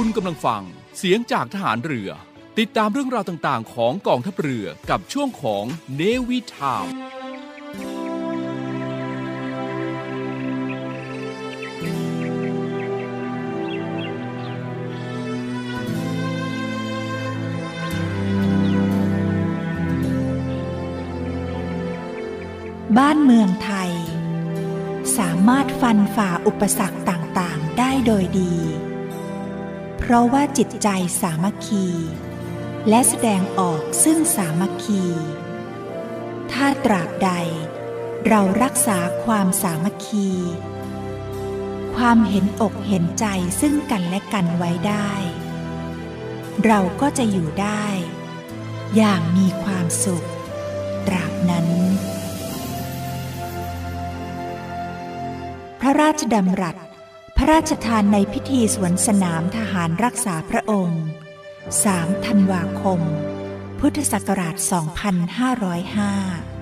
คุณกำลังฟัง เสียงจากทหารเรือ ติดตามเรื่องราวต่างๆ ของกองทัพเรือกับช่วงของเนวิทามบ้านเมืองไทย สามารถฟันฝ่าอุปสรรคต่างๆ ได้โดยดี ราะว่าจิตใจสามัคคี และแสดงออกซึ่งสามัคคี ถ้าตราบใด เรารักษาความสามัคคี ความเห็นอกเห็นใจซึ่งกันและกันไว้ได้ เราก็จะอยู่ได้ อย่างมีความสุข ตราบนั้น พระราชดำรัส พระราชทานในพิธีสวนสนามทหารรักษาพระองค์ 3 ธันวาคม พุทธศักราช 2505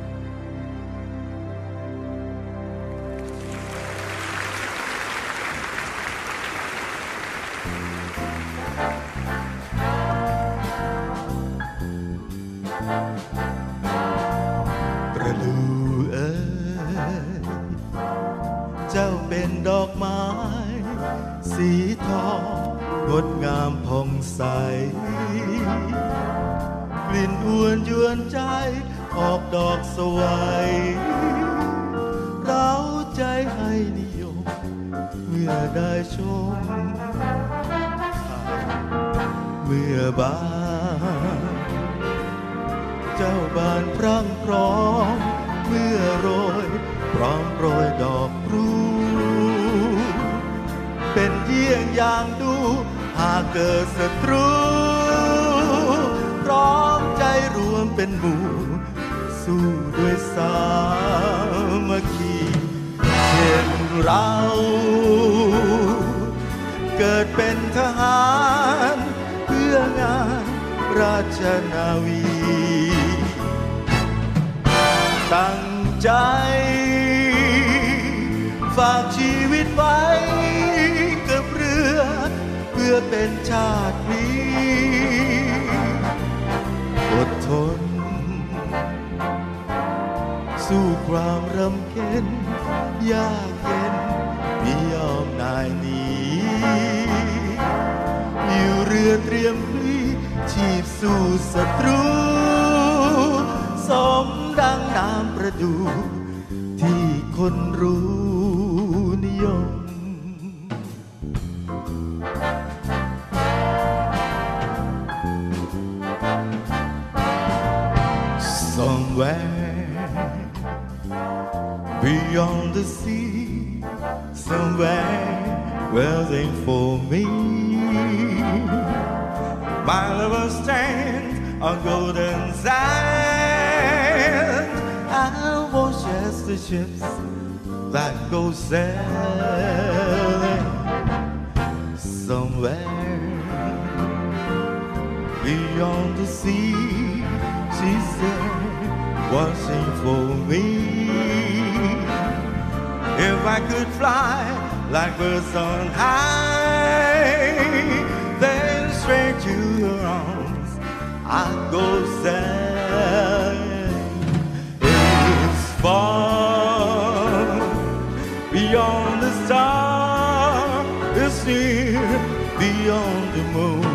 เป็นเยี่ยงอย่างดู หากเกิดศัตรู พร้อมใจรวมเป็นหมู่ สู้ด้วยสามัคคีเช่นเรา เกิดเป็นทหาร เพื่องานราชนาวี ตั้งใจฝากชีวิตไว้ พื่อเป็นชาตินี้อดทน สู้ความรำเค็ญยากเย็นไม่ยอมนายหนีอยู่เรือเตรียมพลีชีพสู้ศัตรู สมดังน้ำประดู ที่คนรู้นิยม Somewhere beyond the sea, somewhere waiting for me. My lover stands on golden sand. I watch as the ships that go sailing somewhere beyond the sea. She said, watching for me. If I could fly like birds on high, then straight to your arms I'd go sailing. It's far beyond the star, it's near beyond the moon.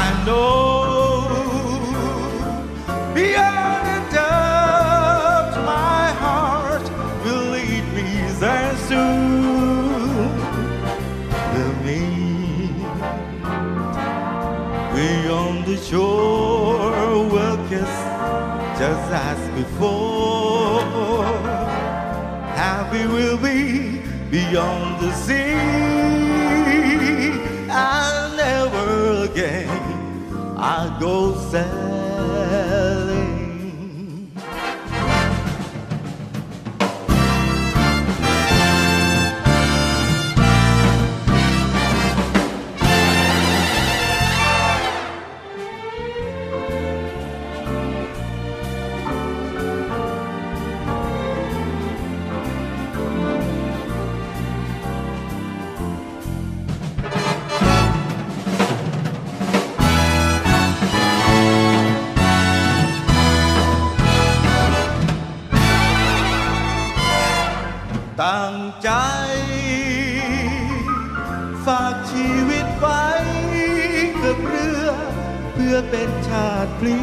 I know as before. Happy will be beyond the sea. I'll never again I'll go sailing. าติพลี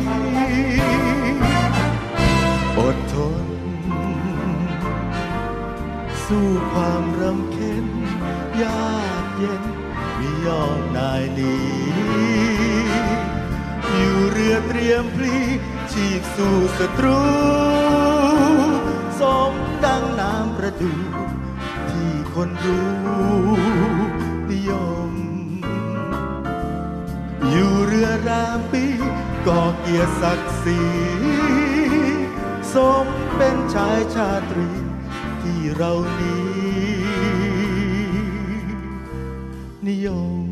อดทน สู้ความรำเค็ญยากเย็นไม่ยอมนายหนีอยู่เรือเตรียมพลีชีกสู่ศัตรู สมดังน้ำประดู ที่คนรู้นิยม อยู่เรือรามปี ก่อเกียรติศักดิ์ศรีสมเป็นชายชาตรีที่เรานี้นิยม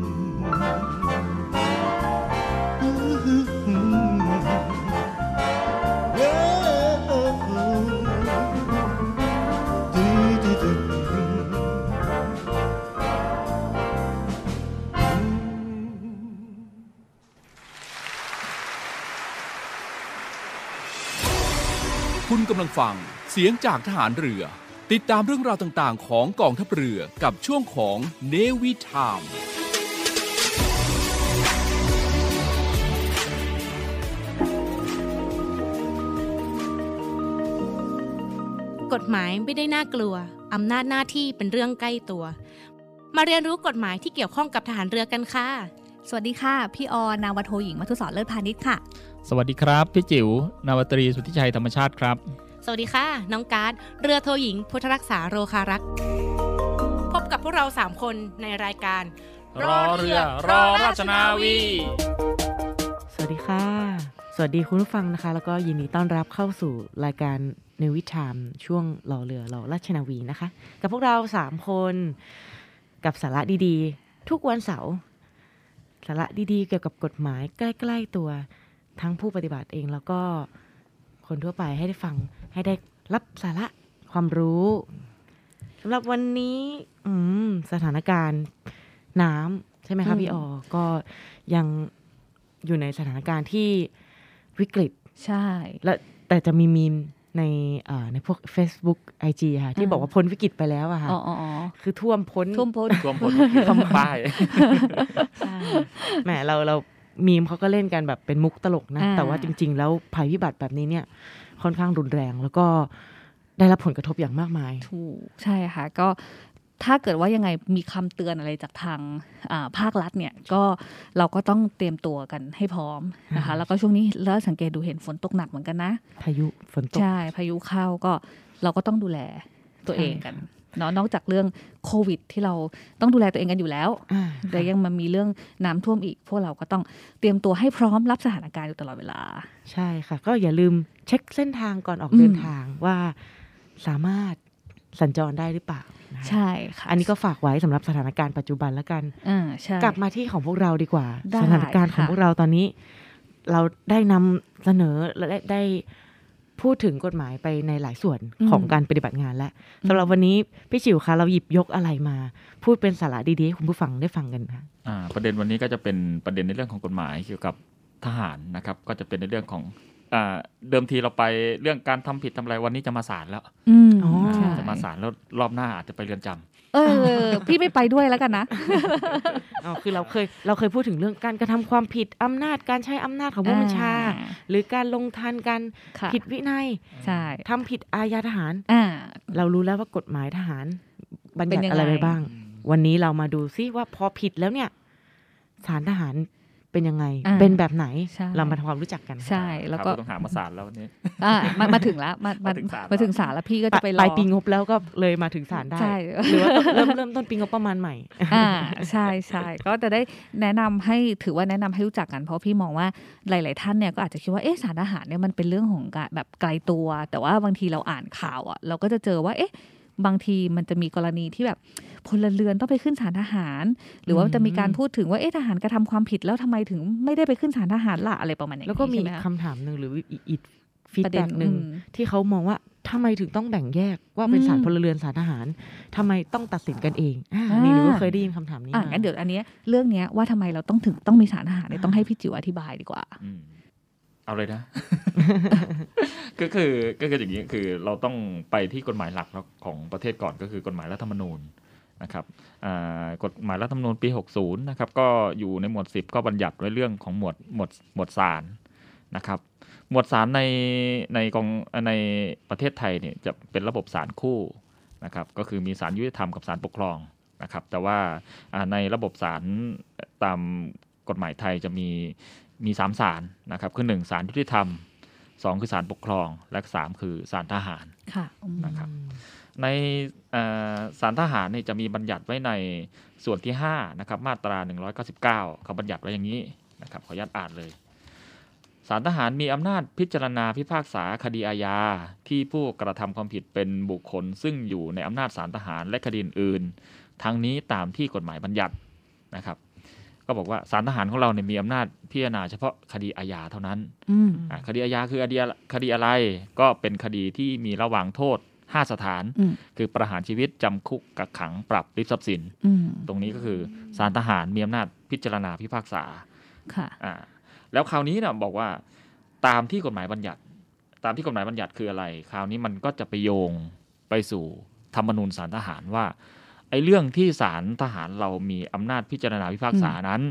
ำลังฟังเสียงจากทหารเรือ ติดตามเรื่องราวต่างๆ ของกองทัพเรือกับช่วงของเนวิทามกฎหมายไม่ได้น่ากลัว อำนาจหน้าที่เป็นเรื่องใกล้ตัว มาเรียนรู้กฎหมายที่เกี่ยวข้องกับทหารเรือกันค่ะ สวัสดีค่ะ พี่ออนาวาโทหญิงมัทุศรเลิศพาณิชย์ค่ะ สวัสดีครับ พี่จิ๋ว นาวาตรีสุทธิชัยธรรมชาติครับส วัสดีค่ะ น้องการ์ดเรือโทหญิง พุทธรักษาโรคารัก พบกับพวกเรา 3 คนในรายการ รอเรือรอราชนาวี สวัสดีค่ะ สวัสดีคุณผู้ฟังนะคะ แล้วก็ยินดีต้อนรับเข้าสู่รายการนวิชามช่วงหล่อเรือหล่อราชนาวีนะคะ กับพวกเราสามคนกับสาระดีๆ ทุกวันเสาร์สาระดีๆ เกี่ยวกับกฎหมายใกล้ ๆ ตัวทั้งผู้ปฏิบัติเองแล้วก็คนทั่วไปให้ได้ฟัง ให้ได้รับสาระความรู้สำหรับวันนี้อืมสถานการณ์น้ำใช่ไหมคะอืมพี่ออก็ยังอยู่ในสถานการณ์ที่วิกฤตใช่ และแต่จะมีมีมในเอ่อในพวก Facebook IG ค่ะที่อ่าบอกว่าพ้นวิกฤตไปแล้วอะค่ะอ๋ออ๋ออ๋อคือท่วมพ้นท่วมพ้นรวมผลคำป้ายใช่แหมเราเรามีมเขาก็เล่นกันแบบเป็นมุกตลกนะอ่าแต่ว่าจริง ๆ แล้วภัยพิบัติแบบนี้เนี่ย ค่อนข้างรุนแรง แล้วก็ได้รับผลกระทบอย่างมากมายถูกใช่ค่ะก็ถ้าเกิดว่ายังไงมีคำเตือนอะไรจากทางอ่าภาครัฐเนี่ยก็เราก็ต้องเตรียมตัวกันให้พร้อมนะคะอ่าแล้วก็ช่วงนี้แล้วสังเกตดูเห็นฝนตกหนักเหมือนกันนะ พายุฝนตกใช่พายุเข้าก็เราก็ต้องดูแลตัวเองกัน เนาะนอกจากเรื่องโควิด ที่เราต้องดูแลตัวเองกันอยู่แล้วอ่าแต่ยังมามีเรื่องน้ำท่วมอีก พวกเราก็ต้องเตรียมตัวให้พร้อมรับสถานการณ์อยู่ตลอดเวลา ใช่ค่ะ ก็อย่าลืมเช็คเส้นทางก่อนออกอืมเดินทางว่าสามารถสัญจรได้หรือเปล่านะคะใช่ค่ะ อันนี้ก็ฝากไว้สำหรับสถานการณ์ปัจจุบันแล้วกันอ่าใช่กลับมาที่ของพวกเราดีกว่าได้สถานการณ์ของค่ะพวกเราตอนนี้ เราได้นำเสนอและได้ได้ พูดถึงกฎหมายไปในหลายส่วนของการปฏิบัติงานแล้วสำหรับวันนี้พี่จิ๋วคะเราหยิบยกอะไรมา พูดเป็นสาระดีๆให้คุณผู้ฟังได้ฟังกันค่ะอ่าประเด็นวันนี้ก็จะเป็นประเด็นในเรื่องของกฎหมายเกี่ยวกับทหารนะครับ ก็จะเป็นในเรื่องของอ่า เดิมทีเราไปเรื่องการทำผิดทำอะไรวันนี้จะมาศาลแล้วอืมอ๋อใช่จะมาศาลแล้วรอบหน้าอาจจะไปเรือนจำเออ พี่ไม่ไปด้วยแล้วกันนะอ๋อคือเราเคยเราเคยพูดถึงเรื่องการกระทำความผิดอำนาจการใช้อำนาจของผู้บัญชาอ่าหรือการลงทันการค่ะผิดวินัยใช่ทำผิดอาญาทหารอ่าเรารู้แล้วว่ากฎหมายทหารบัญเป็ญันติยังไงอะไรไปบ้าง วันนี้เรามาดูซิว่าพอผิดแล้วเนี่ยสารทหาร เป็นยังไงอ่าเป็นแบบไหนใช่เรามาทำความรู้จักกันใช่แล้วก็พาผู้ต้องหามาศาลแล้ววันนี้อ่ามามาถึงแล้วมามามาถึงศาลมาถึงศาลแล้วพี่ก็จะไปรปอลายปีงบแล้วก็เลยมาถึงศาลได้ใช่หรือว่าต้องเริ่มเริ่มต้นปีงบประมาณใหม่อ่าใช่ใช่ก็จะได้แนะนำให้ถือว่าแนะนำให้รู้จักกันเพราะพี่มองว่าหลาย ๆ ท่านเนี่ยก็อาจจะคิดว่าเอ๊ะสารอาหารเนี่ยมันเป็นเรื่องของการแบบไกลตัว แต่ว่าบางทีเราอ่านข่าวอะเราก็จะเจอว่าเอ๊ะ บางทีมันจะมีกรณีที่แบบพลเรือนต้องไปขึ้นศาลทหาร หรือว่าจะมีการพูดถึงว่าเอ๊ะทหารกระทำความผิดแล้วทำไมถึงไม่ได้ไปขึ้นศาลทหารล่ะอะไรประมาณอย่างแล้วนี้ก็มีใช่ไหมคะคำถามหนึ่งหรืออีกอีกฟีดประเด็แบ็นหนึ่งอืมที่เขามองว่าทำไมถึงต้องแบ่งแยกว่าเป็นอืมศาลพลเรือนศาลทหารทำไมต้องตัดสินกันเองอ่าอ่านี่หนูก็เคยได้ยินคำถามนี้อะมางั้นเดี๋ยวอันเนี้ยเรื่องเนี้ยว่าทำไมเราต้องถึงต้องมีศาลทหารเนี่ยต้องให้พี่จิ๋วอธิบายดีกว่าอืม เอาเลยนะ ก็คือก็คืออย่างนี้คือเราต้องไปที่กฎหมายหลักของประเทศก่อนก็คือกฎหมายรัฐธรรมนูญนะครับกฎหมายรัฐธรรมนูญปี 60 นะครับ ก็อยู่ในหมวด 10 ก็บัญญัติไว้เรื่องของหมวดหมวดหมวดศาลนะครับ หมวดศาลในในกองในประเทศไทยเนี่ยจะเป็นระบบศาลคู่นะครับ ก็คือมีศาลยุติธรรมกับศาลปกครองนะครับ แต่ว่าในระบบศาลตามกฎหมายไทยจะมี มีสามศาลนะครับคือหนึ่งศาลยุติธรรมสองคือศาลปกครอง และสามคือศาลทหารค่ะอืมนะครับในเอ่อสารทหารเนี่ยจะมีบัญญัติไว้ในส่วนที่5นะครับมาตรา 199เขาบัญญัติไว้อย่างนี้นะครับขออนุญาตอ่านเลยสารทหารมีอำนาจพิจารณาพิพากษาคดีอาญาที่ผู้กระทำความผิดเป็นบุคคล ซึ่งอยู่ในอำนาจสารทหารและคดีอื่นๆทั้งนี้ตามที่กฎหมายบัญญัตินะครับ ก็บอกว่าสารทหารของเราเนี่ยมีอำนาจพิจารณาเฉพาะคดีอาญาเท่านั้นอืมอะคดีอาญาคือคดีอะไรคดีอะไรก็เป็นคดีที่มีระหว่างโทษ 5 สถานอืมคือประหารชีวิตจำคุกกักขังปรับริบทรัพย์สินอืมตรงนี้ก็คือศาลทหารมีอำนาจพิจารณาพิพากษาค่ะอ่าแล้วคราวนี้นะบอกว่าตามที่กฎหมายบัญญัติ ตามที่กฎหมายบัญญัติคืออะไร คราวนี้มันก็จะไปโยงไปสู่ธรรมนูญศาลทหารว่า ไอ้เรื่องที่ศาลทหารเรามีอำนาจพิจารณาพิพากษานั้น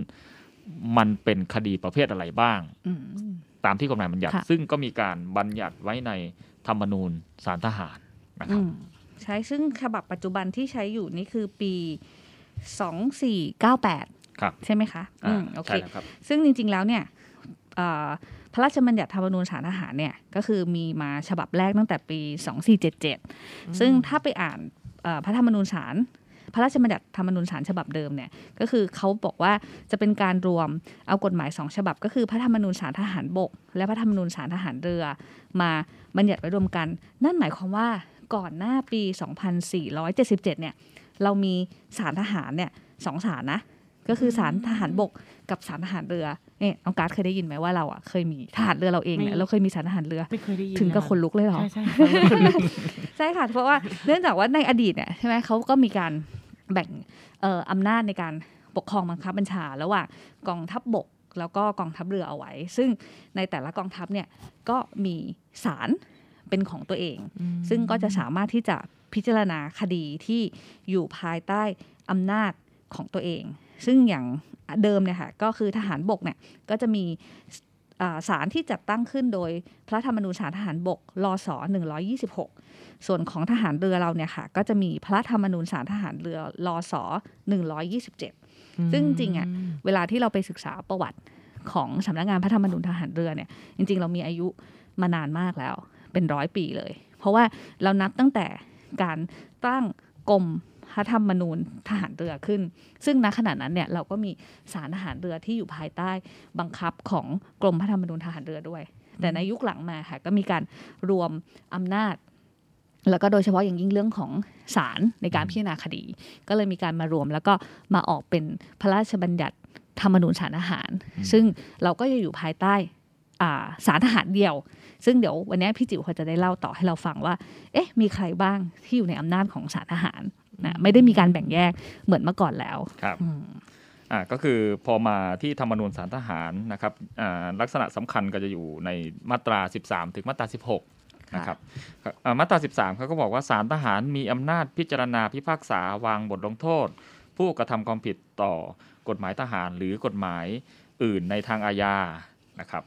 มันเป็นคดีประเภทอะไรบ้างอืมตามที่กฎหมายบัญญัติค่ะซึ่งก็มีการบัญญัติไว้ในธรรมนูญศาลทหารนะครับอืมใช้ซึ่งฉบับปัจจุบันที่ใช้อยู่นี่คือปีสองสี่เก้าแปดครับใช่ไหมคะอือ่ามโอเคใช่แล้วครับซึ่งจริง ๆ แล้วเนี่ยเอ่อพระราชบัญญัติธรรมนูญสารทหารเนี่ยก็คือมีมาฉบับแรกตั้งแต่ปี 2477 ซึ่งถ้าไปอ่านเอ่อพระธรรมนูญสาร พระราชบัญญัติธรรมนูญสารฉบับเดิมเนี่ยก็คือเขาบอกว่าจะเป็นการรวมเอากฎหมายสองฉบับ ก็คือพระธรรมนูญสารทหารบก และพระธรรมนูญสารทหารเรือ มาบัญญัติไว้รวมกัน นั่นหมายความว่าก่อนหน้าปี 2477 เนี่ยเรามีสารทหารเนี่ยสองสารนะก็คือสารทหารบกกับสารทหารเรือเนี่ยน้องการดเคยได้ยินไหมว่าเราอะเคยมีทหารเรือเราเองเนี่ยไม่เราเคยมีสารทหารเรือไม่เคยได้ยินถึงกับะคนลุกเลยเหรอใช่ใช่ฟังแล้วคนลุกใช่ค่ะเพราะว่าเนื่องจากว่าในอดีตเนี่ยใช่ไหมเขาก็มีการ แบ่งเอ่ออำนาจในการปกครองบังคับบัญชา ระหว่างกองทัพบบกแล้วก็กองทัพเรือเอาไว้ ซึ่งในแต่ละกองทัพเนี่ยก็มีศาลเป็นของตัวเอง ซึ่งก็จะสามารถที่จะพิจารณาคดีที่อยู่ภายใต้อำนาจของตัวเอง ซึ่งอย่างเดิมเนี่ยค่ะก็คือทหารบกเนี่ยก็จะมีอ่า ศาลที่จัดตั้งขึ้นโดยพระธรรมนูญสารทหารบกรศ126 ส่วนของทหารเรือเราเนี่ยค่ะ ก็จะมีพระธรรมนูญสารทหารเรือรศ127 ซึ่งจริงๆอะเวลาที่เราไปศึกษาประวัติของสำนักงานพระธรรมนูญทหารเรือเนี่ย จริง ๆ เรามีอายุมานานมากแล้ว เป็นร้อยปีเลย เพราะว่าเรานับตั้งแต่การตั้งกรม พระธรรมนูญทหารเรือขึ้น ซึ่งณขณะนั้นเนี่ยเราก็มีสารทหารเรือที่อยู่ภายใต้บังคับของกรมพระธรรมนูญทหารเรือด้วย แต่ในยุคหลังมาค่ะก็มีการรวมอำนาจ แล้วก็โดยเฉพาะอย่างยิ่งเรื่องของศาลในการพิจารณาคดี ก็เลยมีการมารวมแล้วก็มาออกเป็นพระราชบัญญัติธรรมนูญสารทหาร ซึ่งเราก็จะอยู่ภายใต้อ่าสารทหารเดียว ซึ่งเดี๋ยววันนี้พี่จิ๋วเขาจะได้เล่าต่อให้เราฟังว่า เอ๊ะ มีใครบ้างที่อยู่ในอำนาจของสารทหาร นะไม่ได้มีการแบ่งแยกเหมือนเมื่อก่อนแล้วครับอืมอ่าก็คือพอมาที่ธรรมนูญสารทหารนะครับอ่าลักษณะสำคัญก็จะอยู่ในมาตรา 13 ถึงมาตรา 16นะครับอ่ามาตรา 13เขาก็บอกว่าสารทหารมีอำนาจพิจารณาพิพากษาวางบทลงโทษ ผู้กระทำความผิดต่อกฎหมายทหารหรือกฎหมายอื่นในทางอาญานะครับ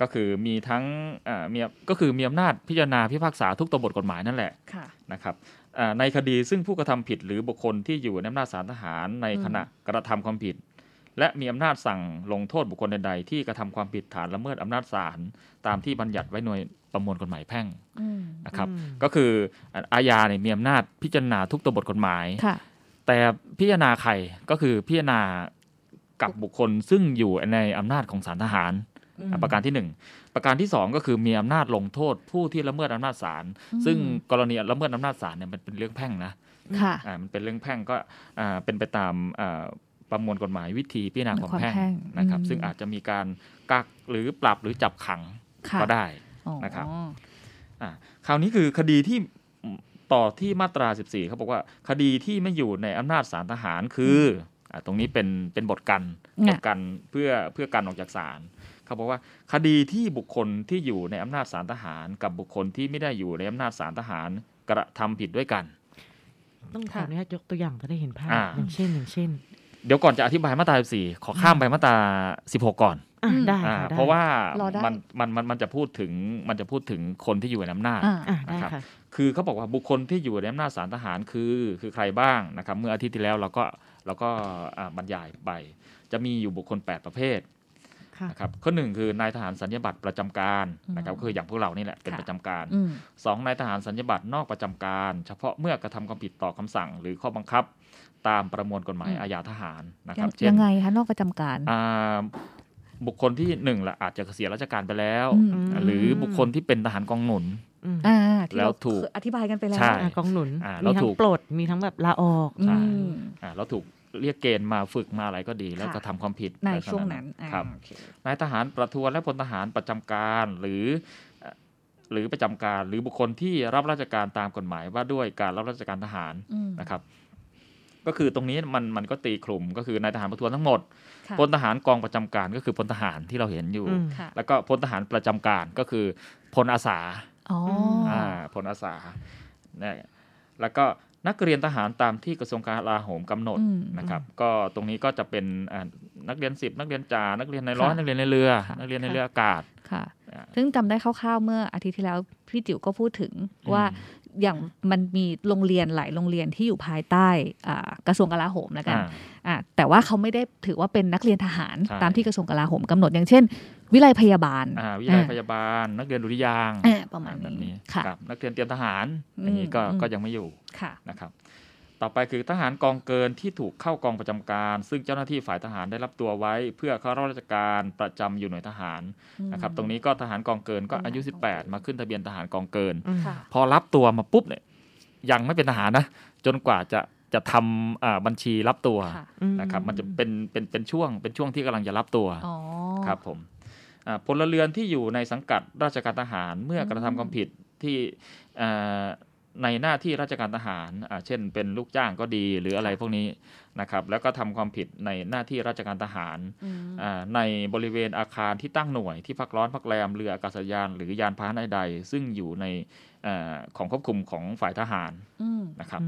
ก็คือมีทั้งอ่ามีก็คือมีอำนาจพิจารณาพิพากษาทุกตัวบทกฎหมายนั่นแหละค่ะนะครับอ่า ในคดีซึ่งผู้กระทำผิดหรือบุคคลที่อยู่ในอำนาจศาลทหารในขณะกระทำความผิด และมีอำนาจสั่งลงโทษบุคคลใดๆที่กระทำความผิดฐานละเมิดอำนาจศาลตามที่บัญญัติไว้หน่วยประมวลกฎหมายแพ่งอืมนะครับ ก็คืออาญาเนี่ยมีอำนาจพิจารณาทุกตัวบทกฎหมายค่ะแต่พิจารณาใครก็คือพิจารณากับบุคคลซึ่งอยู่ในอำนาจของศาลทหารอืม ประการที่หนึ่งประการที่สองก็คือมีอำนาจลงโทษผู้ที่ละเมิดอำนาจศาลซึ่งกรณีละเมิดอำนาจศาลเนี่ยมันเป็นเรื่องแพ่งนะค่ะอ่ามันเป็นเรื่องแพ่งก็อ่าเป็นไปตามอ่าประมวลกฎหมายวิธีพิจารณาความแพ่งความแพ่งนะครับอืมซึ่งอาจจะมีการกักหรือปรับหรือจับขังค่ะก็ได้อ๋อนะครับอ่าคราวนี้คือคดีที่ต่อที่มาตรา 14 เขาบอกว่าคดีที่ไม่อยู่ในอำนาจศาลทหารคืออ่าตรงนี้เป็นเป็นบทกันเนี่ยบทกันเพื่อเพื่อการออกจากศาล เขาบอกว่าคดีที่บุคคลที่อยู่ในอำนาจศาลทหาร กับบุคคลที่ไม่ได้อยู่ในอำนาจศาลทหารกระทำผิดด้วยกัน ต้องขอค่ะอนุญาตยกตัวอย่างจะได้เห็นภาพอ่าอย่างเช่นอย่างเช่น เดี๋ยวก่อนจะอธิบายมาตรา14ขอข้ามไปมาตรา16 ก่อนอะอืมได้อ่าค่ะได้เพราะว่ารอได้มันมันมันมันจะพูดถึงมันจะพูดถึงคนที่อยู่ในอำนาจอ่าอะได้นะครับค่ะคือเขาบอกว่าบุคคลที่อยู่ในอำนาจศาลทหารคือคือใครบ้างนะครับ เมื่ออาทิตย์ที่แล้วเราก็เราก็อ่าบรรยายไป จะมีอยู่บุคคล 8 ประเภทค่ะ นะครับข้อหนึ่งคือนายทหารสัญญาบัตรประจำการนะครับอืมคืออย่างพวกเรานี่แหละเป็นค่ะประจำการอืมสองนายทหารสัญญาบัตรนอกประจำการ เฉพาะเมื่อกระทำความผิดต่อคำสั่งหรือข้อบังคับ ตามประมวลกฎหมายอืมอาญาทหารนะคยัรับงเช่นยังไงคะนอกประจำการอ่าบุคคลที่หนึ่งละอาจจะเกษียณราชการไปแล้วอืมมหรือบุคคลที่เป็นทหารกองหนุนอืมอ่าที่แล้วเราถูกอธิบายกันไปแล้วใช่อะกองหนุนอ่ามีแล้วทั้ถูงกปลดมีทั้งแบบลาออกอืใช่มอ่าเราถูก เรียกเกณฑ์มาฝึกมาอะไรก็ดี แล้วค่ะก็ทำความผิดในลักษณะช่วงนั้นอ่าครับโอเนายทหารประทวนและพลทหารประจำการหรือเอ่อหรือประจำการหรือบุคคลที่รับราชการตามกฎหมายว่าด้วยการรับราชการทหารอืมนะครับก็คือตรงนี้มันมันก็ตีคลุมก็คือนายทหารประทวนทั้งหมดค่ะพลทหารกองประจำการก็คือพลทหารที่เราเห็นอยู่อืมค่ะแล้วก็พลทหารประจำการก็คือพลอาสาอ๋อออ่าพลอาสาเนี่ยแล้วก็ นักเรียนทหารตามที่กระทรวงกลาโหมกำหนดอืมนะครับ ก็ตรงนี้ก็จะเป็นอ่านักเรียนสิบนักเรียนจ่านักเรียนในร้อยค่ะนักเรียนในเรือค่ะนักเรียนในค่ะเรืออากาศค่ะอ่าซึ่งจำได้คร่าวๆเมื่ออาทิตย์ที่แล้วพี่จิ๋วก็พูดถึงอืมว่า อย่างมันมีโรงเรียนหลายโรงเรียนที่อยู่ภายใต้อ่ากระทรวงกลาโหมแล้วกันอ่าอะแต่ว่าเขาไม่ได้ถือว่าเป็นนักเรียนทหารใช่ตามที่กระทรวงกลาโหมกำหนดอย่างเช่น วิไลพยาบาลอ่าวิทยาลัยพยาบาล นักเรียนดุริยางค์อ่าประมาณแบบนี้นี้ค่ะครับนักเรียนเตรียมทหารอืมอย่างนี้ก็อืมก็ยังไม่อยู่ค่ะนะครับ ต่อไปคือทหารกองเกินที่ถูกเข้ากองประจำการ ซึ่งเจ้าหน้าที่ฝ่ายทหารได้รับตัวไว้ เพื่อเข้ารับราชการประจำอยู่หน่วยทหารนะครับตรงนี้ก็ทหารกองเกินก็อายุ 18 มาขึ้นทะเบียนทหารกองเกินอืมค่ะพอรับตัวมาปุ๊บเนี่ยยังไม่เป็นทหารนะ จนกว่าจะจะทำอ่าบัญชีรับตัวค่ะอืนะครับมันจะเป็นเป็นเป็นช่วงเป็นช่วงที่กำลังจะรับตัวอ๋อครับผมอ่าพลเรือนที่อยู่ในสังกัดราชการทหารเมื่อกระทำความผิดที่อ่า ในหน้าที่ราชการทหารอ่าเช่น เป็นลูกจ้างก็ดีหรืออะไรพวกนี้นะครับ แล้วก็ทำความผิดในหน้าที่ราชการทหารอืมอ่าในบริเวณอาคารที่ตั้งหน่วยที่พักร้อนพักแรมเรืออากาศยาน หรือยานพาหนะใดๆซึ่งอยู่ในอาของควบคุมของฝ่ายทหารอืมนะครับอื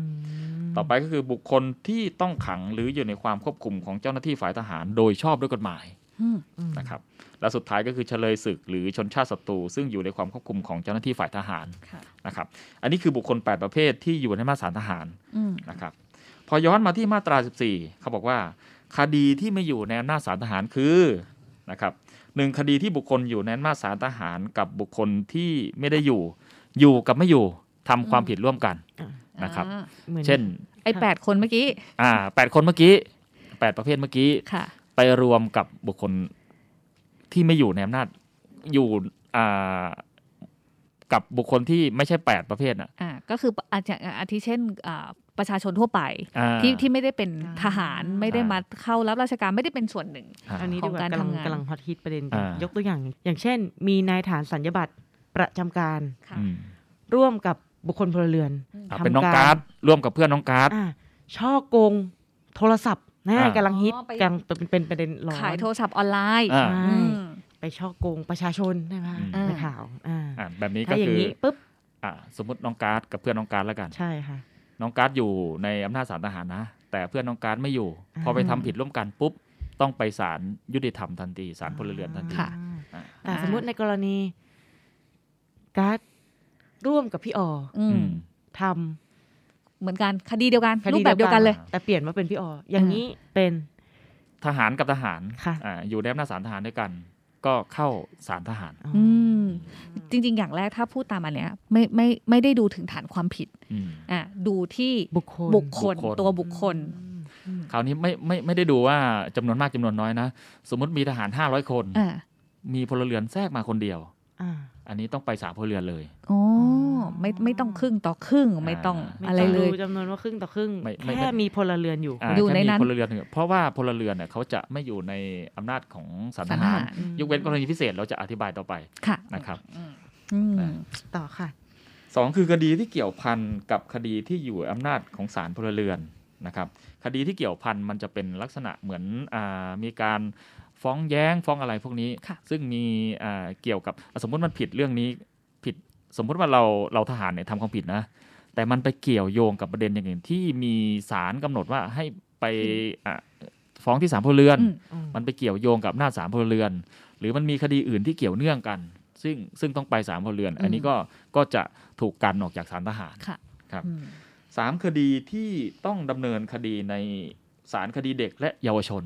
มต่อไปก็คือบุคคลที่ต้องขังหรืออยู่ในความควบคุมของเจ้าหน้าที่ฝ่ายทหาร โดยชอบด้วยกฎหมายอืมอืม นะครับและสุดท้ายก็คือเฉลยศึกหรือชนชาติศัตรูซึ่งอยู่ในความควบคุมของเจ้าหน้าที่ฝ่ายทหารค่ะนะครับอันนี้คือบุคคล 8 ประเภทที่อยู่ในมาตราทหารอืมนะครับพอย้อนมาที่มาตรา 14 เขาบอกว่า คดีที่ไม่อยู่ในอำนาจศาลทหารคือนะครับหนึ่งคดีที่บุคคลอยู่ในอำนาจศาลทหารกับบุคคลที่ไม่ได้อยู่ อยู่กับไม่อยู่ทำความผิดร่วมกันนะครับอ่าหมือนเช่น ไอ้แปดคนเมื่อกี้ อ่าแปดคนเมื่อกี้แปดประเภทเมื่อกี้ค่ะ ไปรวมกับบุคคลที่ไม่อยู่ในอำนาจอยู่อ่ากับบุคคลที่ไม่ใช่แปดประเภทน่ะอ่าก็คืออาจจะอาทิเช่นอ่าประชาชนทั่วไปอ่าที่ที่ไม่ได้เป็นทหารอ่าไม่ได้มาเข้ารับราชการไม่ได้เป็นส่วนหนึ่งอ่าอันนี้ขอดีงกว่าการกำลังทำงานกำลังฮอตฮิตประเด็นอ่ายยกตัวอย่าง อย่างเช่น มีนายฐานสัญญบัตรประจำการค่ะอืมร่วมกับบุคคลพลเรือนอ่าทำเป็นน้องการ์ดร่วมกับเพื่อนน้องการ์ดอ่าฉ้อโกงโทรศัพท์ นะอ่ากำลังฮิตอ๋อไปกำลังเป็นเป็นประเด็นร้อนขายโทรศัพท์ออนไลน์อ่าใช่อืมไปฉ้อโกงประชาชนใช่ไหมอืมในข่าวอ่าอ่าแบบนี้ก็ถ้าอย่างนี้คือปุ๊บอ่าสมมติน้องการ์ดกับเพื่อนน้องการ์ดแล้วกันใช่ค่ะน้องการ์ดอยู่ในอำนาจศาลทหารนะ แต่เพื่อนน้องการ์ดไม่อยู่อ่าพอไปทำผิดร่วมกันปุ๊บต้องไปศาลยุติธรรมทันทีศาลพลเรือนทันทีค่ะอ่าแต่สมมติในกรณีการ์ดร่วมกับพี่อออือืมมท เหมือนกันคดีเดียวกันำคดีรูปแบบเดียวกันเลย แต่เปลี่ยนมาเป็นพี่อออย่างนี้เป็นทหารกับทหารค่ะอ่าอยู่ในอำนาจศาลทหารด้วยกัน ก็เข้าศาลทหารอืมจริง ๆ อย่างแรกถ้าพูดตามอันเนี้ยไม่ไม่ไม่ได้ดูถึงฐานความผิดอืมอะดูที่บุคคลบุคคลบุคคลตัวบุคคลอืมคราวนี้ไม่ไม่ไม่ได้ดูว่าจำนวนมากจำนวนน้อยนะ สมมติมีทหาร500คนอ่ามีพลเรือนแทรกมาคนเดียว อ่าอันนี้ต้องไปศาลพลเรือนเลยอ๋อไม่ไม่ต้องครึ่งต่อครึ่งไม่ต้องไม่อะไรต้องเลดูยจำนวนว่าครึ่งต่อครึ่งไม่ไม่แค่มีพลเรือนอยู่อ่าอยู่แค่ในมีนั้นพลเรือนเพราะว่าพลเรือนเนี่ยเขาจะไม่อยู่ในอำนาจของศาลทสารทหารหารยกเว้นกรณีพิเศษเราจะอธิบายต่อไปค่ะนะครับอืมอ่าต่อค่ะสองคือคดีที่เกี่ยวพันกับคดีที่อยู่อำนาจของศาลพลเรือน นะครับคดีที่เกี่ยวพันมันจะเป็นลักษณะเหมือนอามีการฟ้องแย้งฟ้องอะไรพวกนี้ค่ะซึ่งมีอ่าเกี่ยวกับสมมุติมันผิดเรื่องนี้ผิดสมมุติว่าเราเราทหารเนี่ยทำความผิดนะ แต่มันไปเกี่ยวโยงกับประเด็นอย่างอื่นที่มีศาลกำหนดว่าให้ไปอะฟ้องที่ศาลพลเรือนอืมอืมมันไปเกี่ยวโยงกับหน้าจศาลพลเรือน หรือมันมีคดีอื่นที่เกี่ยวเนื่องกัน ซึ่งซึ่งต้องไปศาลพลเรือน อันนี้ก็ก็จะถูกกันออกจากศาลทหารค่ะครับ อืมสามคดีที่ต้องดำเนินคดีในศาลคดีเด็กและเยาวชน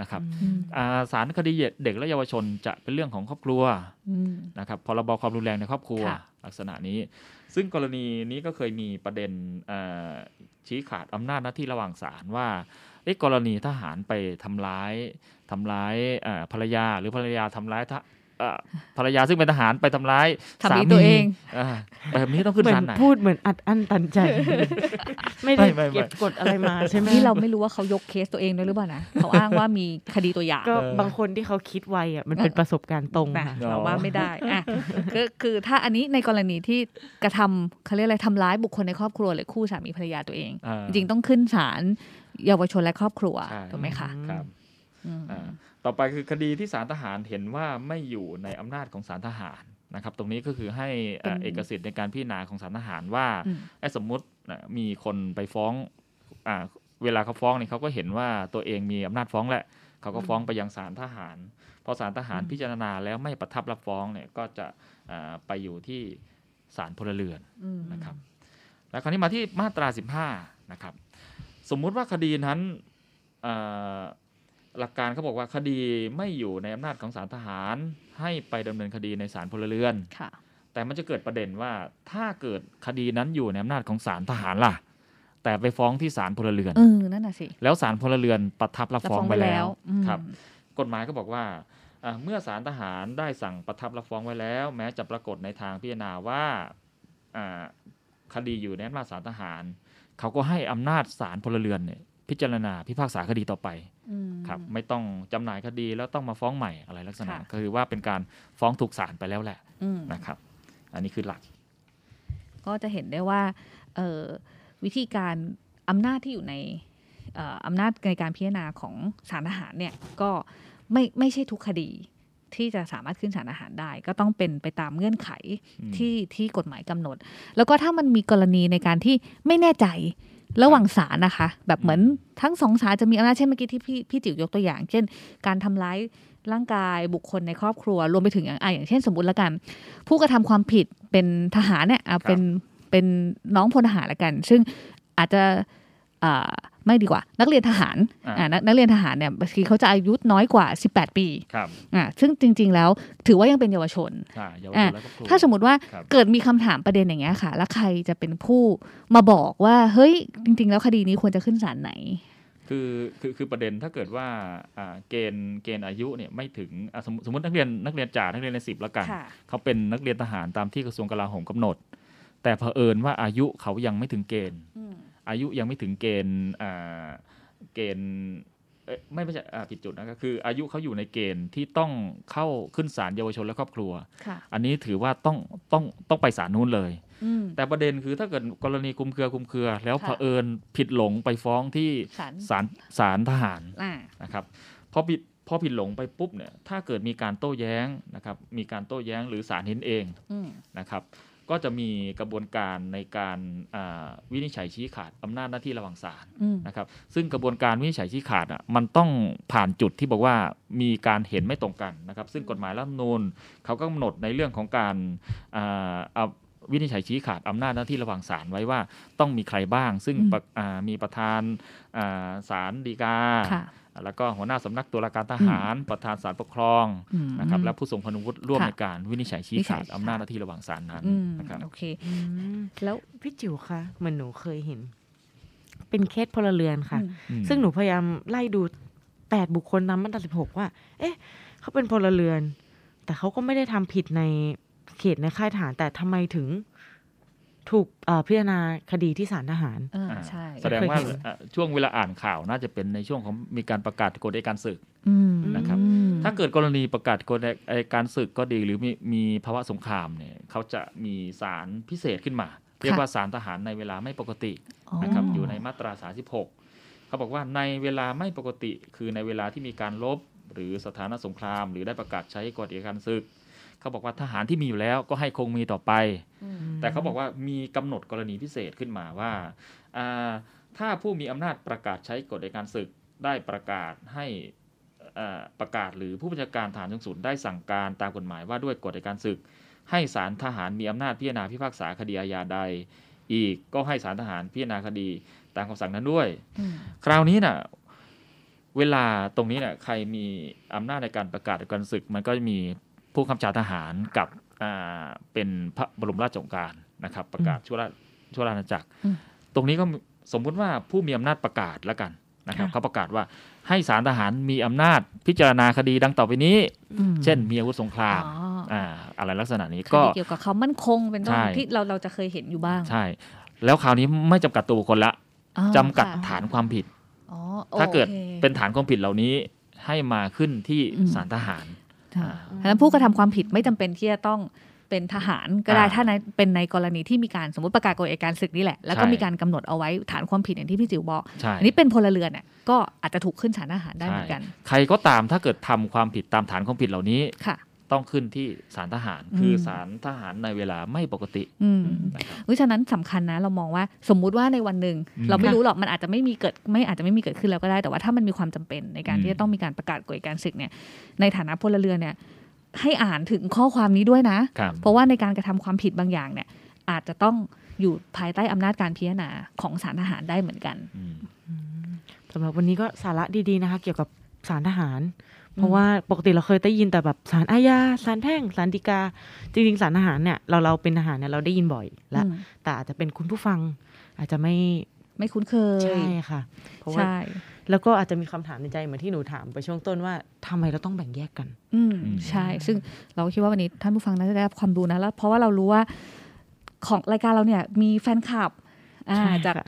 นะครับอืมอ่าศาลคดีเด็กและเยาวชนจะเป็นเรื่องของครอบครัวอืมนะครับพรบความรุนแรงในครอบครัวค่ะลักษณะนี้ ซึ่งกรณีนี้ก็เคยมีประเด็นเอ่อชี้ขาดอำนาจหน้าที่ระหว่างศาลว่าเอ๊ะกรณีทหารไปทำร้ายทำร้ายเอ่อภรรยาหรือภรรยาทำร้ายทะเอ่อ ภรรยาซึ่งเป็นทหารไปทำร้ายทำสาร้ายมีตัวเองอ่าแบบนี้ต้องขึ้นเหมือศานลไหนพูดเหมือนอัดอั้นตันใจ ไม่ได้ไม่ไม่ไม่เก็บกดอะไรมาใช่ไหมนี่เราไม่รู้ว่าเขายกเคสตัวเองด้วยหรือเปล่านะเขาอ้างว่ามีคดีตัวอย่างก็เออบางคนที่เขาคิดไวอะมันเป็นประสบการณ์ตรงนะค่ะเราว่าไม่ได้อะคือคือถ้าอันนี้ในกรณีที่กระทำเขาเรียกอะไรทำร้ายบุคคลในครอบครัวหรือคู่สามีภรรยาตัวเองอ่าจริงๆต้องขึ้นศาลเยาวชนและครอบครัวใช่ถูกไหมคะครับอืมอ่า ต่อไปคือคดีที่ศาลทหารเห็นว่าไม่อยู่ในอำนาจของศาลทหารนะครับ ตรงนี้ก็คือให้เอ่อเป็นเอกสิทธิ์ในการพิจารณาของศาลทหารว่าอืมไอ้สมมุติน่ะมีคนไปฟ้องอ่าเวลาเขาฟ้องเนี่ยเขาก็เห็นว่าตัวเองมีอำนาจฟ้องแหละเขาก็ฟ้องไปยังศาลทหาร พอศาลทหารพิจารณาแล้วไม่ประทับรับฟ้องเนี่ยก็จะอ่าไปอยู่ที่ศาลพลเรือนอืมนะครับ แล้วคราวนี้มาที่มาตรา 15 นะครับ สมมุติว่าคดีนั้นเอ่อ หลักการเขาบอกว่าคดีไม่อยู่ในอำนาจของศาลทหาร ให้ไปดำเนินคดีในศาลพลเรือนค่ะแต่มันจะเกิดประเด็นว่าถ้าเกิดคดีนั้นอยู่ในอำนาจของศาลทหารล่ะ แต่ไปฟ้องที่ศาลพลเรือนเออนั่นน่ะสิแล้วศาลพลเรือนประทับรับฟ้องไปแล้วอืมครับ กฎหมายก็บอกว่าอ่าเมื่อศาลทหารได้สั่งประทับรับฟ้องไว้แล้ว แม้จะปรากฏในทางพิจารณาว่าอ่าคดีอยู่ในอำนาจศาลทหาร เขาก็ให้อำนาจศาลพลเรือนเนี่ย พิจารณาพิพากษาคดีต่อไปอืมครับไม่ต้องจำหน่ายคดีแล้วต้องมาฟ้องใหม่อะไรลักษณะค่ะก็คือว่าเป็นการฟ้องถูกศาลไปแล้วแหละอืมนะครับ อันนี้คือหลัก ก็จะเห็นได้ว่าเอ่อวิธีการอำนาจที่อยู่ในเอ่ออำนาจในการพิจารณาของศาลทหารเนี่ยก็ไม่ไม่ใช่ทุกคดีที่จะสามารถขึ้นศาลทหารได้ ก็ต้องเป็นไปตามเงื่อนไขอืมที่ที่กฎหมายกำหนด แล้วก็ถ้ามันมีกรณีในการที่ไม่แน่ใจ ระหว่างศาลนะคะ แบบเหมือนทั้งสองศาลจะมีอำนาจเช่นเมื่อกี้ที่พี่พี่จิ๋วยกตัวอย่าง เช่น การทำร้ายร่างกายบุคคลในครอบครัว รวมไปถึงอย่างอะอย่างเช่นสมมติละกัน ผู้กระทำความผิดเป็นทหารเนี่ยอะเป็นเป็นน้องพลทหารละกัน ซึ่งอาจจะอ่า ไม่ดีกว่า นักเรียนทหารอ่าอ่านักนักเรียนทหารเนี่ยบางทีเขาจะอายุน้อยกว่า 18 ปีครับอ่าซึ่งจริง ๆ แล้วถือว่ายังเป็นเยาวชนอ่าเยาวชอะนและครอบครัวถ้าสมมติว่าครับเกิดมีคำถามประเด็นอย่างเงี้ยค่ะ แล้วใครจะเป็นผู้มาบอกว่าเฮ้ยจริง ๆ แล้วคดีนี้ควรจะขึ้นศาลไหนคือคือคือประเด็นถ้าเกิดว่าอ่าเกณฑ์เกณฑ์อายุเนี่ยไม่ถึงอะสมมุติสมมตินักเรียนนักเรียนจ่านักเรียนในสิบแล้วกันค่ะเขาเป็นนักเรียนทหารตามที่กระทรวงกลาโหมกำหนด แต่เผอิญว่าอายุเขายังไม่ถึงเกณฑ์ อืมอายุยังไม่ถึงเกณฑ์อ่าเกณฑ์เอ้ยไม่ไม่ใช่อ่าผิดจุดนะก็คือ อายุเขาอยู่ในเกณฑ์ที่ต้องเข้าขึ้นศาลเยาวชนและครอบครัวค่ะอันนี้ถือว่าต้องต้องต้องไปศาลนู้นเลยอืมแต่ประเด็นคือถ้าเกิดกรณีคุมเครือคุมเครือ แล้วค่ะเผอิญผิดหลงไปฟ้องที่ศาลศาลศาลทหารอ่านะครับพอผิดพอผิดหลงไปปุ๊บเนี่ยถ้าเกิดมีการโต้แย้งนะครับมีการโต้แย้งหรือศาลเห็นเองอืมนะครับ ก็จะมีกระบวนการในการอ่าวินิจฉัยชี้ขาดอำนาจหน้าที่ระหว่างศาลอืมนะครับ ซึ่งกระบวนการวินิจฉัยชี้ขาดอะมันต้องผ่านจุดที่บอกว่ามีการเห็นไม่ตรงกันนะครับ ซึ่งกฎหมายรัฐธรรมนูญเขาก็กำหนดในเรื่องของการอ่าเอาวินิจฉัยชี้ขาดอำนาจหน้าที่ระหว่างศาลไว้ว่าต้องมีใครบ้าง ซึ่งอืมประอ่ามีประธานอ่าศาลฎีกาค่ะ แล้วก็หัวหน้าสำนักตุลาการทหาร ประธานศาลปกครองอืมนะครับและผู้ทรงคุณวุฒิร่วมค่ะในการวินิจฉัยชี้วินิจฉัขายดชี้อำนาจหน้าที่ระหว่างศาลนั้นอืมนะครับโอเคอืมแล้วพี่จิ๋วคะเหมือนหนูเคยเห็น เป็นเคสพลเรือนค่ะอืมอืมซึ่งหนูพยายามไล่ดูแปดบุคคลตามมาตราสิบหกว่า เอ๊ะ เขาเป็นพลเรือน แต่เขาก็ไม่ได้ทำผิดในเขตในค่ายทหารแต่ทำไมถึง ถูกเอ่อพิจารณาคดีที่ศาลทหารอ่าอ่าใช่แสดงว่าเคยเห็นอะช่วงเวลาอ่านข่าวน่าจะเป็นในช่วงของมีการประกาศกฎอัยการศึกอืมนะครับอืมถ้าเกิดกรณีประกาศกฎอัยการศึกก็ดีหรือมีมีภาวะสงครามเนี่ยเขาจะมีศาลพิเศษขึ้นมา เรียกว่าสารทหารในเวลาไม่ปกตินะครับอยู่ในมาตรา 36 เขาบอกว่าในเวลาไม่ปกติ คือในเวลาที่มีการลบหรือสถานสงคราม หรือได้ประกาศใช้กฎอัยการศึก เขาบอกว่าทหารที่มีอยู่แล้วก็ให้คงมีต่อไป แต่เขาบอกว่ามีกำหนดกรณีพิเศษขึ้นมาว่าอ่าถ้าผู้มีอำนาจประกาศใช้กฎอัยการศึกได้ประกาศให้อ่าประกาศหรือผู้บัญชาการฐานสูงสุดได้สั่งการตามกฎหมายว่าด้วยกฎอัยการศึก ให้ศาลทหารมีอำนาจพิจารณาพิพากษาคดีอาญาใด อีกก็ให้ศาลทหารพิจารณาคดีตามคำสั่งนั้นด้วย คราวนี้น่ะเวลาตรงนี้น่ะใครมีอำนาจในการประกาศการศึก มันก็จะมี ผู้คำชาทหารกับอ่าเป็นพระบรมราชโองการนะครับ ประกาศชั่วราชชั่วราชอาณาจักรอืมตรงนี้ก็สมมุติว่าผู้มีอำนาจประกาศแล้วกันนะครับค่ะเขาประกาศว่าให้ศาลทหารมีอำนาจพิจารณาคดีดังต่อไปนี้อืมเช่นมีอาวุธสงครามอ๋อออ่าอะไรลักษณะนี้คก็ดีเกี่ยวกับเขามั่นคงเป็นต้ใช่นที่เราเราจะเคยเห็นอยู่บ้างใช่ แล้วคราวนี้ไม่จำกัดตัวบุคคลละอ๋อจำกัดค่ะฐานความผิดอ๋อถ้าเกิดโอคเป็นฐานความผิดเหล่านี้ให้มาขึ้นที่อืมศาลทหารค่ะ ฉะนั้นผู้กระทำความผิดไม่จำเป็นที่จะต้องเป็นทหารก็ได้อ่าถ้าในเป็นในกรณีที่มีการสมมติประกาศกฎอัยการศึกนี่แหละ แล้วก็ใช่มีการกำหนดเอาไว้ฐานความผิดอย่างที่พี่จิ๋วบอกใช่อันนี้เป็นพลเรือนเนี่ยก็อาจจะถูกขึ้นศาลทหารได้เหมือนกัน ใครก็ตามถ้าเกิดทำความผิดตามฐานความผิดเหล่านี้ค่ะ ต้องขึ้นที่ศาลทหารอืมคือศาลทหารในเวลาไม่ปกติอืมนะครับเพราะฉะนั้นสำคัญนะ เรามองว่าสมมุติว่าในวันหนึ่งอืมเราไม่รู้หรอกมันอาจจะไม่มีเกิดไม่อาจจะไม่มีเกิดขึ้นแล้วก็ได้ แต่ว่าถ้ามันมีความจำเป็นในการอืมที่จะต้องมีการประกาศกฎอัยการศึกเนี่ยในฐานะพลเรือนเนี่ยให้อ่านถึงข้อความนี้ด้วยนะครับเพราะว่าในการกระทำความผิดบางอย่างเนี่ย อาจจะต้องอยู่ภายใต้อำนาจการพิจารณาของศาลทหารได้เหมือนกันอืมสำหรับวันนี้ก็สาระดีๆนะคะ เกี่ยวกับสารทหาร เพราะว่าปกติเราเคยได้ยินแต่แบบสารอาญาสารแพ่งสารฎีกา จริงๆสารทหารเนี่ยเราเราเป็นทหารเนี่ยเราได้ยินบ่อยแล้วอืมแต่อาจจะเป็นคุณผู้ฟัง อาจจะไม่ไม่คุ้นเคยใช่ค่ะเพราะว่าใช่แล้วก็อาจจะมีคำถามในใจเหมือนที่หนูถามไปช่วงต้นว่าทำไมเราต้องแบ่งแยกกัน อืมอืมใช่ ซึ่งเราก็คิดว่าวันนี้ท่านผู้ฟังน่าจะได้รับความรู้นะแล้วเพราะว่าเรารู้ว่าของรายการเราเนี่ยมีแฟนคลับอ่าใช่จากค่ะ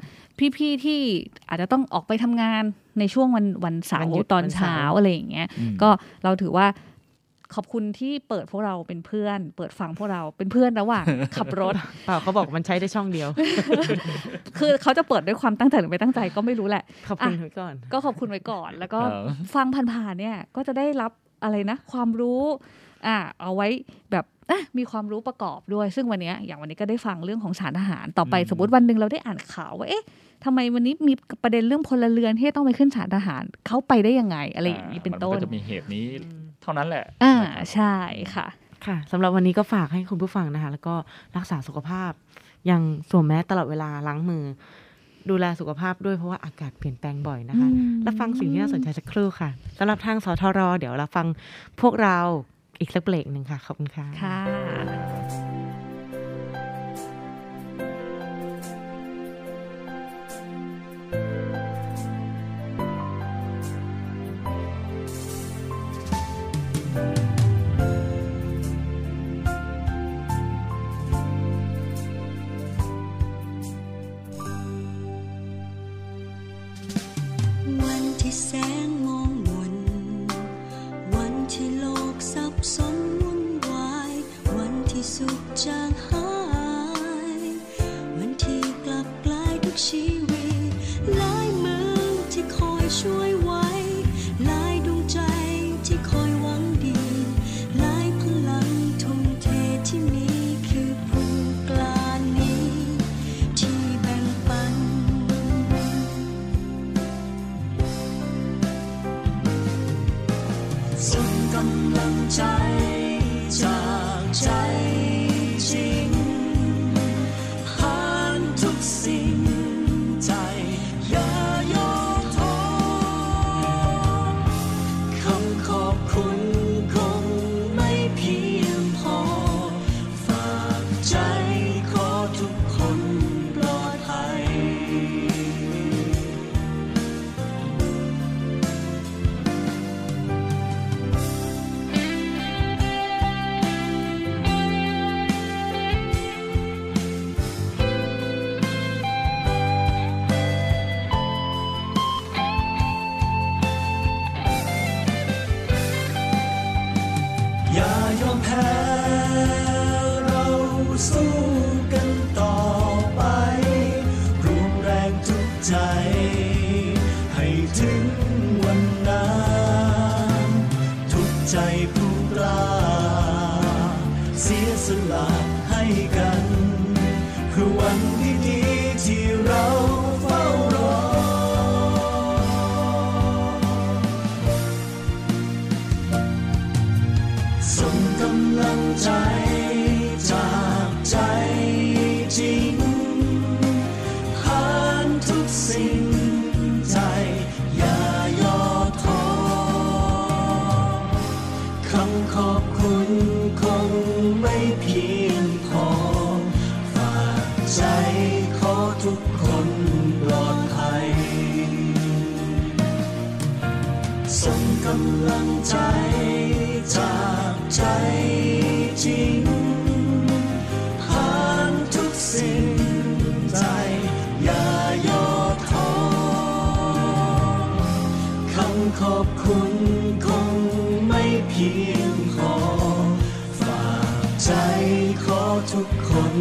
พี่ๆที่อาจจะต้องออกไปทำงาน ในช่วงวันวันเสาวันร์หยุดตอนวันเสาร์เช้าอะไรอย่างเงี้ยอืมก็เราถือว่าขอบคุณที่เปิดพวกเราเป็นเพื่อน เปิดฟังพวกเราเป็นเพื่อนระหว่างขับรถเปล่าเขาบอกมันใช้ได้ช่องเดียว คือเขาจะเปิดด้วยความตั้งใจหรือไม่ตั้งใจก็ไม่รู้แหละขอบคุณอะไว้ก่อน ก็ขอบคุณไว้ก่อน แล้วก็เออฟังผ่านๆเนี่ยก็จะได้รับอะไรนะ ความรู้ อ่าเอาไว้แบบอะมีความรู้ประกอบด้วย ซึ่งวันเนี้ยอย่างวันนี้ก็ได้ฟังเรื่องของสารทหาร ต่อไปอืมสมมติวันหนึ่งเราได้อ่านข่าวว่าเอ๊ะทำไมวันนี้มีประเด็นเรื่องพลเรือนที่จะต้องไปขึ้นสารทหารเขาไปได้ยังไง อะไรอย่างนี้เป็นต้นมัก็จะมีเหตุนี้เท่านั้นแหละ อ่านะครับใช่ค่ะ ค่ะสำหรับวันนี้ก็ฝากให้คุณผู้ฟังนะคะ แล้วก็รักษาสุขภาพ ยังสวมแมสตลอดเวลาล้างมือ ดูแลสุขภาพด้วยเพราะว่าอากาศเปลี่ยนแปลงบ่อยนะคะอืมแล้วฟังสิ่งที่น่าสนใจสักครู่ค่ะสำหรับทางสทรเดี๋ยวเราฟังพวกเรา อีกสักเบรกหนึ่งค่ะ ขอบคุณค่ะค่ะาย พียงขอ ฝากใจขอทุกคน